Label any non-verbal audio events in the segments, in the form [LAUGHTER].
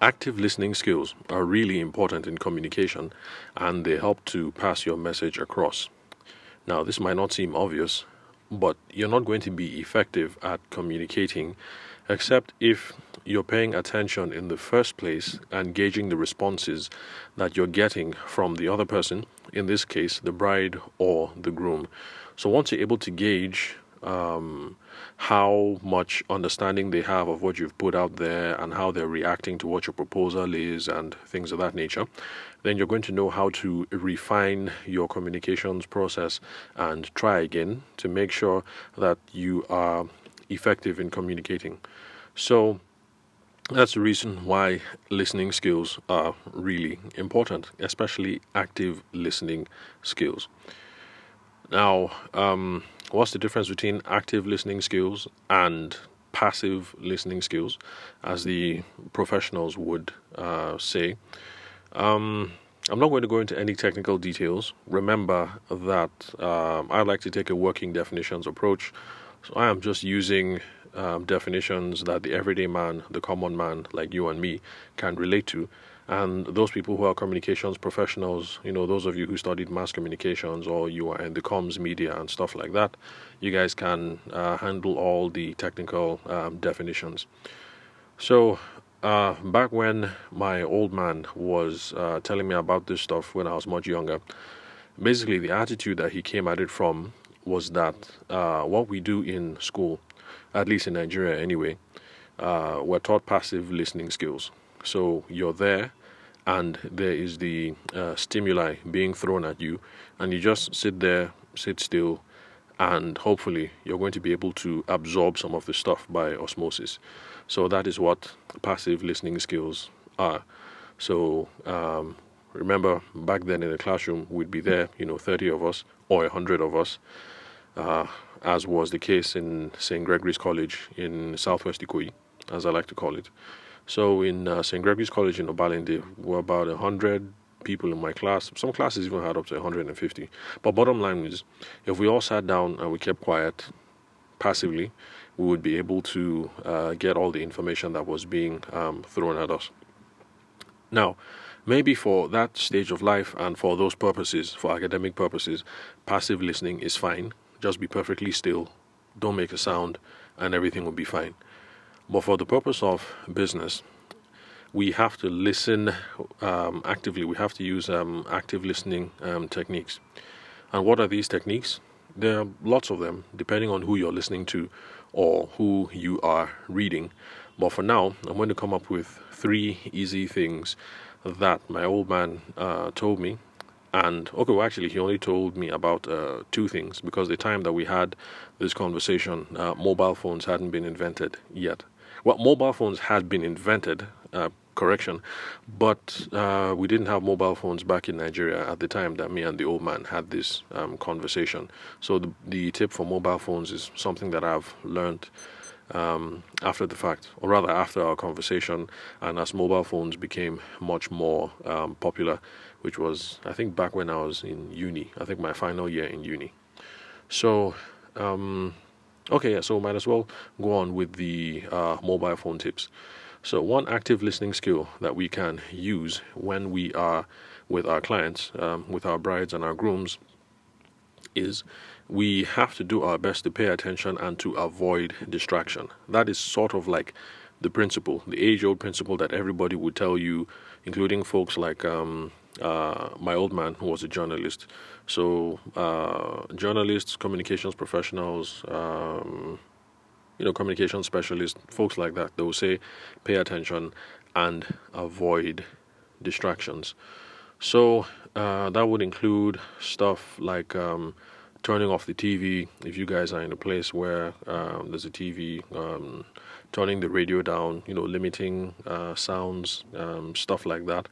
active listening skills are really important in communication and they help to pass your message across. Now, this might not seem obvious, but you're not going to be effective at communicating except if you're paying attention in the first place and gauging the responses that you're getting from the other person, in this case, the bride or the groom. So, once you're able to gauge um, how much understanding they have of what you've put out there and how they're reacting to what your proposal is and things of that nature, then you're going to know how to refine your communications process and try again to make sure that you are effective in communicating. So, that's the reason why listening skills are really important, especially active listening skills. Now, um, what's the difference between active listening skills and passive listening skills, as the professionals would uh, say? Um, I'm not going to go into any technical details. Remember that um, I like to take a working definitions approach. So I am just using um, definitions that the everyday man, the common man like you and me, can relate to. And those people who are communications professionals, you know, those of you who studied mass communications or you are in the comms media and stuff like that, you guys can uh, handle all the technical um, definitions. So, uh, back when my old man was uh, telling me about this stuff when I was much younger, basically the attitude that he came at it from was that uh, what we do in school, at least in Nigeria anyway, uh, we're taught passive listening skills. So you're there, and there is the uh, stimuli being thrown at you, and you just sit there, sit still, and hopefully you're going to be able to absorb some of the stuff by osmosis. So that is what passive listening skills are. So um, remember, back then in the classroom, we'd be there, you know, 30 of us or 100 of us, uh, as was the case in St. Gregory's College in Southwest Ikoyi, as I like to call it. So in uh, St. Gregory's College in Obalende, were about 100 people in my class. Some classes even had up to 150. But bottom line is, if we all sat down and we kept quiet passively, we would be able to uh, get all the information that was being um, thrown at us. Now, maybe for that stage of life and for those purposes, for academic purposes, passive listening is fine. Just be perfectly still, don't make a sound, and everything will be fine. But for the purpose of business, we have to listen um, actively. We have to use um, active listening um, techniques. And what are these techniques? There are lots of them, depending on who you're listening to or who you are reading. But for now, I'm going to come up with three easy things that my old man uh, told me. And okay, well, actually, he only told me about uh, two things because the time that we had this conversation, uh, mobile phones hadn't been invented yet. Well, mobile phones had been invented, uh, correction, but uh, we didn't have mobile phones back in Nigeria at the time that me and the old man had this um, conversation. So the, the tip for mobile phones is something that I've learned um, after the fact, or rather after our conversation, and as mobile phones became much more um, popular, which was I think back when I was in uni. I think my final year in uni. So. Okay, so might as well go on with the uh, mobile phone tips. So, one active listening skill that we can use when we are with our clients, um, with our brides and our grooms, is we have to do our best to pay attention and to avoid distraction. That is sort of like the principle, the age old principle that everybody would tell you, including folks like um, uh, my old man who was a journalist. So, uh, journalists, communications professionals, um, you know, communication specialists, folks like that, they will say, pay attention and avoid distractions. So, uh, that would include stuff like um, turning off the TV if you guys are in a place where um, there's a TV, um, turning the radio down, you know, limiting uh, sounds, um, stuff like that.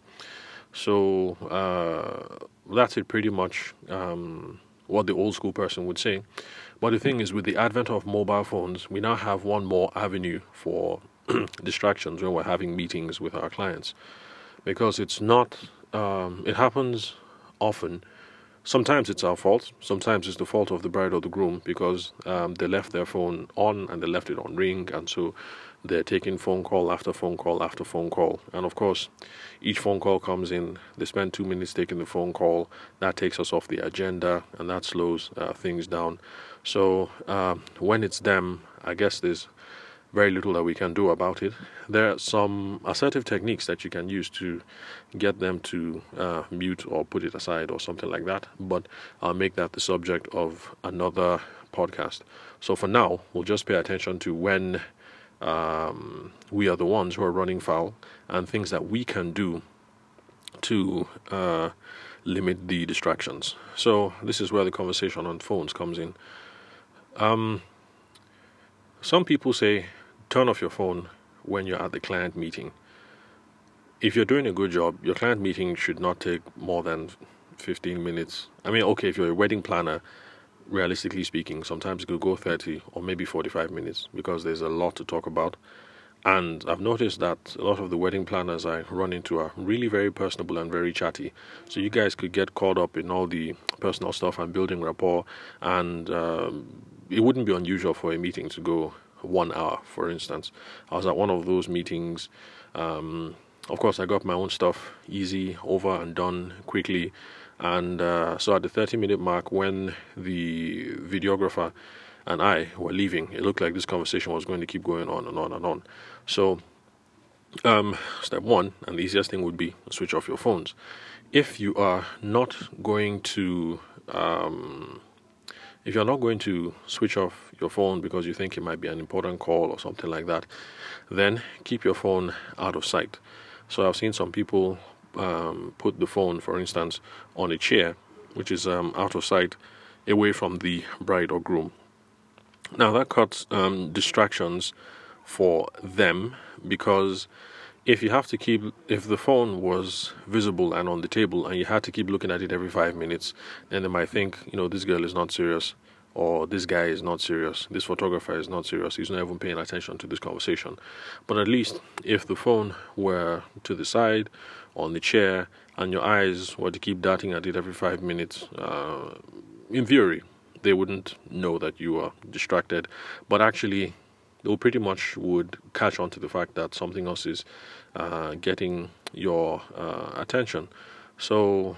So uh, that's it, pretty much um, what the old school person would say. But the thing is, with the advent of mobile phones, we now have one more avenue for [CLEARS THROAT] distractions when we're having meetings with our clients, because it's not. Um, it happens often. Sometimes it's our fault. Sometimes it's the fault of the bride or the groom because um, they left their phone on and they left it on ring, and so they're taking phone call after phone call after phone call. And of course, each phone call comes in, they spend two minutes taking the phone call. That takes us off the agenda and that slows uh, things down. So uh, when it's them, I guess there's very little that we can do about it. There are some assertive techniques that you can use to get them to uh, mute or put it aside or something like that, but I'll make that the subject of another podcast. So for now, we'll just pay attention to when um, we are the ones who are running foul and things that we can do to uh, limit the distractions. So this is where the conversation on phones comes in. Um, some people say turn off your phone when you're at the client meeting. If you're doing a good job, your client meeting should not take more than 15 minutes. I mean, okay, if you're a wedding planner, realistically speaking, sometimes it could go 30 or maybe 45 minutes because there's a lot to talk about. And I've noticed that a lot of the wedding planners I run into are really very personable and very chatty. So you guys could get caught up in all the personal stuff and building rapport. And um, it wouldn't be unusual for a meeting to go one hour, for instance. I was at one of those meetings. Um, of course, I got my own stuff easy, over and done quickly. And uh, so at the 30 minute mark, when the videographer and I were leaving, it looked like this conversation was going to keep going on and on and on. So, um, step one, and the easiest thing would be switch off your phones. If you are not going to, um, if you're not going to switch off your phone because you think it might be an important call or something like that, then keep your phone out of sight. So I've seen some people um, put the phone, for instance, on a chair, which is um, out of sight, away from the bride or groom. Now that cuts um, distractions for them because if you have to keep if the phone was visible and on the table and you had to keep looking at it every five minutes then they might think you know this girl is not serious or this guy is not serious this photographer is not serious he's not even paying attention to this conversation but at least if the phone were to the side on the chair and your eyes were to keep darting at it every five minutes, uh, in theory, they wouldn't know that you are distracted. But actually, they pretty much would catch on to the fact that something else is uh, getting your uh, attention. So,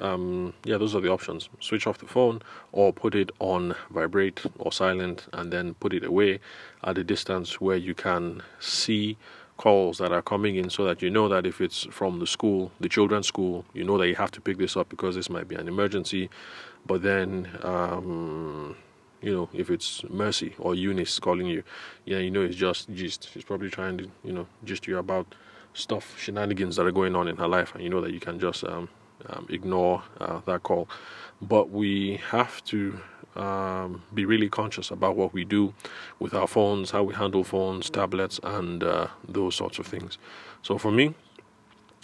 um, yeah, those are the options. Switch off the phone or put it on vibrate or silent and then put it away at a distance where you can see calls that are coming in so that you know that if it's from the school, the children's school, you know that you have to pick this up because this might be an emergency. But then, um, you know, if it's Mercy or Eunice calling you, yeah, you know it's just gist. She's probably trying to, you know, gist you about stuff, shenanigans that are going on in her life, and you know that you can just um, um, ignore uh, that call. But we have to um, be really conscious about what we do with our phones, how we handle phones, tablets, and uh, those sorts of things. So for me,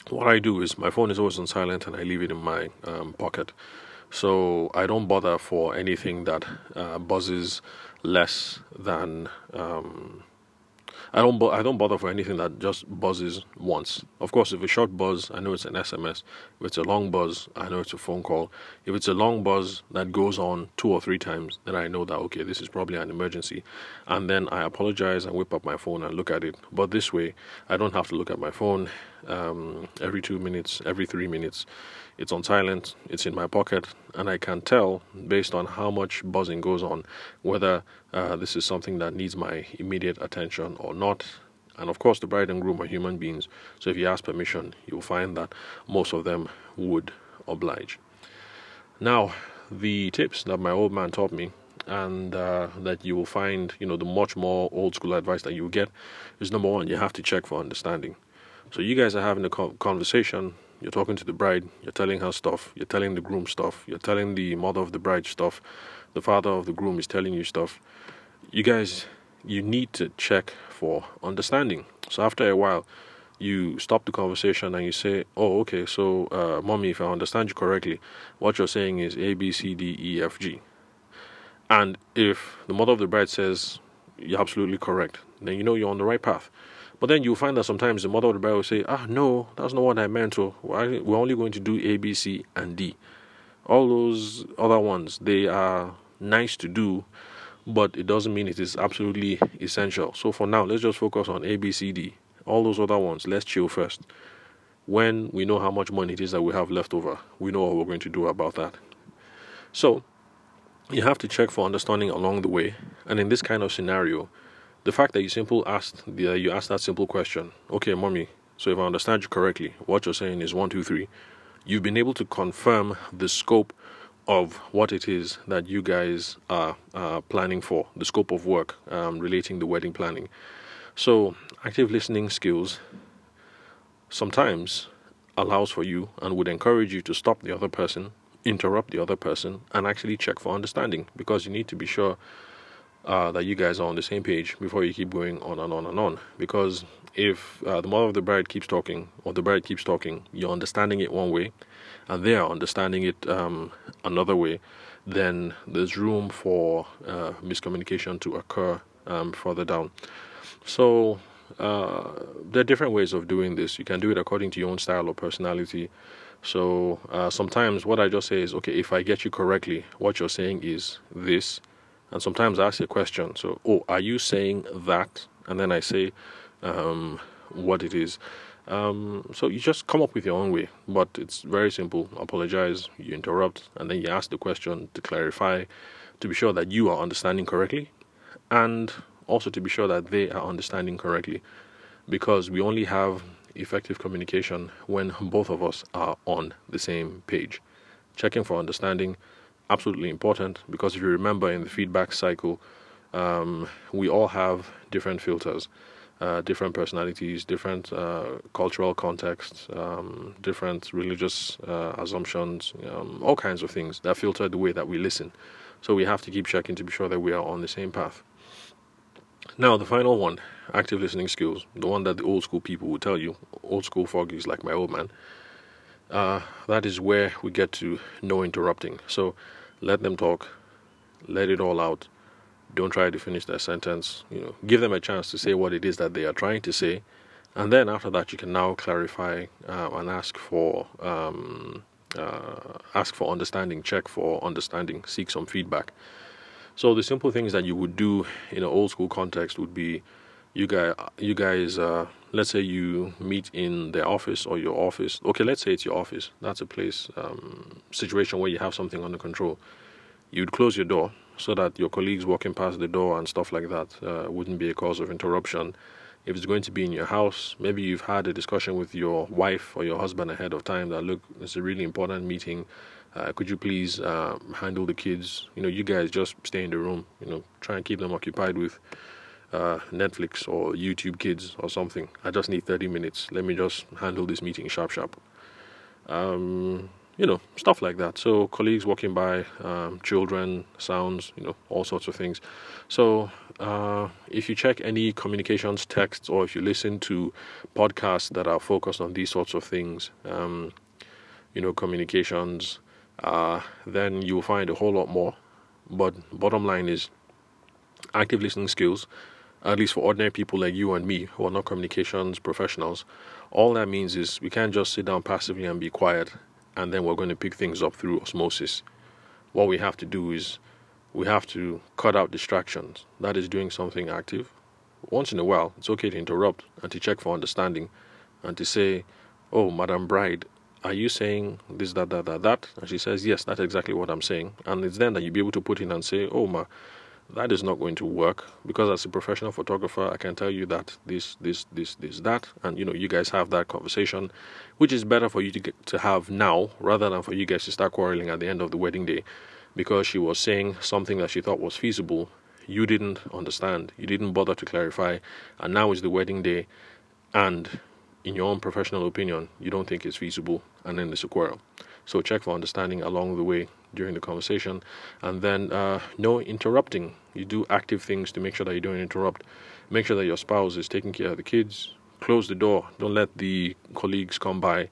what I do is my phone is always on silent and I leave it in my um, pocket. So I don't bother for anything that uh, buzzes less than um, I don't I don't bother for anything that just buzzes once. Of course, if a short buzz, I know it's an SMS. If it's a long buzz, I know it's a phone call. If it's a long buzz that goes on two or three times, then I know that okay, this is probably an emergency, and then I apologize and whip up my phone and look at it. But this way, I don't have to look at my phone um, every two minutes, every three minutes. It's on silent, it's in my pocket, and I can tell based on how much buzzing goes on whether uh, this is something that needs my immediate attention or not. And of course, the bride and groom are human beings, so if you ask permission, you'll find that most of them would oblige. Now, the tips that my old man taught me and uh, that you will find, you know, the much more old school advice that you get is number one, you have to check for understanding. So you guys are having a conversation. You're talking to the bride. You're telling her stuff. You're telling the groom stuff. You're telling the mother of the bride stuff. The father of the groom is telling you stuff. You guys, you need to check for understanding. So after a while, you stop the conversation and you say, "Oh, okay. So, uh, mommy, if I understand you correctly, what you're saying is A, B, C, D, E, F, G. And if the mother of the bride says you're absolutely correct, then you know you're on the right path. But then you'll find that sometimes the mother of the bride will say, ah, no, that's not what I meant. We're only going to do A, B, C, and D. All those other ones, they are nice to do, but it doesn't mean it is absolutely essential. So for now, let's just focus on A, B, C, D. All those other ones, let's chill first. When we know how much money it is that we have left over, we know what we're going to do about that. So you have to check for understanding along the way. And in this kind of scenario, the fact that you simple asked the, you asked that simple question, okay, mommy. So if I understand you correctly, what you're saying is one, two, three. You've been able to confirm the scope of what it is that you guys are uh, planning for, the scope of work um, relating the wedding planning. So active listening skills sometimes allows for you and would encourage you to stop the other person, interrupt the other person, and actually check for understanding because you need to be sure uh, that you guys are on the same page before you keep going on and on and on. Because if uh, the mother of the bride keeps talking or the bride keeps talking, you're understanding it one way, and they are understanding it um, another way, then there's room for uh, miscommunication to occur um, further down. So uh, there are different ways of doing this. You can do it according to your own style or personality. So uh, sometimes what I just say is, okay, if I get you correctly, what you're saying is this and sometimes I ask a question. So, oh, are you saying that? And then I say um, what it is. Um, so you just come up with your own way, but it's very simple. Apologize, you interrupt, and then you ask the question to clarify, to be sure that you are understanding correctly, and also to be sure that they are understanding correctly, because we only have effective communication when both of us are on the same page. Checking for understanding absolutely important because if you remember in the feedback cycle, um, we all have different filters, uh, different personalities, different uh, cultural contexts, um, different religious uh, assumptions, um, all kinds of things that filter the way that we listen. So we have to keep checking to be sure that we are on the same path. Now, the final one active listening skills, the one that the old school people will tell you, old school foggies like my old man. Uh, that is where we get to no interrupting. So let them talk, let it all out. Don't try to finish their sentence. You know, give them a chance to say what it is that they are trying to say, and then after that, you can now clarify uh, and ask for um, uh, ask for understanding, check for understanding, seek some feedback. So the simple things that you would do in an old school context would be, you guys, you guys, uh, let's say you meet in their office or your office. Okay, let's say it's your office. That's a place, um, situation where you have something under control. You'd close your door so that your colleagues walking past the door and stuff like that uh, wouldn't be a cause of interruption. If it's going to be in your house, maybe you've had a discussion with your wife or your husband ahead of time that look, it's a really important meeting. Uh, could you please uh, handle the kids? You know, you guys just stay in the room. You know, try and keep them occupied with uh, Netflix or YouTube Kids or something. I just need 30 minutes. Let me just handle this meeting sharp, sharp. Um, you know, stuff like that. So colleagues walking by, um, children, sounds, you know, all sorts of things. So uh, if you check any communications texts or if you listen to podcasts that are focused on these sorts of things, um, you know, communications, uh, then you'll find a whole lot more. But bottom line is active listening skills at least for ordinary people like you and me who are not communications professionals, all that means is we can't just sit down passively and be quiet and then we're going to pick things up through osmosis. What we have to do is we have to cut out distractions. That is doing something active. Once in a while, it's okay to interrupt and to check for understanding and to say, Oh, Madam Bride, are you saying this, that, that, that, that? And she says, Yes, that's exactly what I'm saying. And it's then that you'll be able to put in and say, Oh, ma, that is not going to work because as a professional photographer i can tell you that this this this this that and you know you guys have that conversation which is better for you to get to have now rather than for you guys to start quarreling at the end of the wedding day. Because she was saying something that she thought was feasible you didn't understand. You didn't bother to clarify. And now is the wedding day and in your own professional opinion you don't think it's feasible and then there's a quarrel. So check for understanding along the way during the conversation, and then uh, no interrupting. You do active things to make sure that you don't interrupt. Make sure that your spouse is taking care of the kids. Close the door. Don't let the colleagues come by.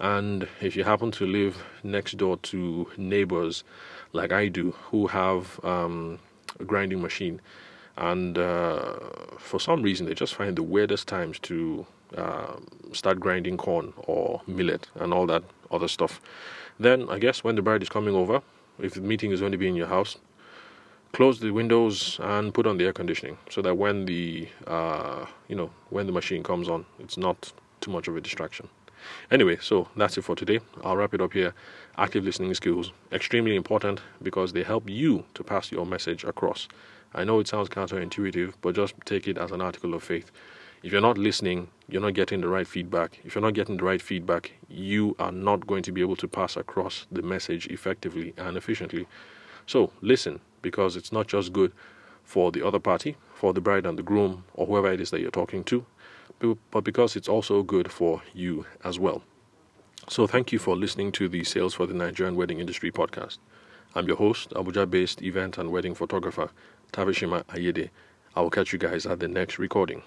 And if you happen to live next door to neighbors, like I do, who have um, a grinding machine, and uh, for some reason they just find the weirdest times to uh, start grinding corn or millet and all that other stuff. Then I guess when the bride is coming over, if the meeting is going to be in your house, close the windows and put on the air conditioning so that when the uh, you know when the machine comes on, it's not too much of a distraction. Anyway, so that's it for today. I'll wrap it up here. Active listening skills extremely important because they help you to pass your message across. I know it sounds counterintuitive, but just take it as an article of faith. If you're not listening, you're not getting the right feedback. If you're not getting the right feedback, you are not going to be able to pass across the message effectively and efficiently. So listen, because it's not just good for the other party, for the bride and the groom, or whoever it is that you're talking to, but because it's also good for you as well. So thank you for listening to the Sales for the Nigerian Wedding Industry podcast. I'm your host, Abuja based event and wedding photographer, Tavishima Ayede. I will catch you guys at the next recording.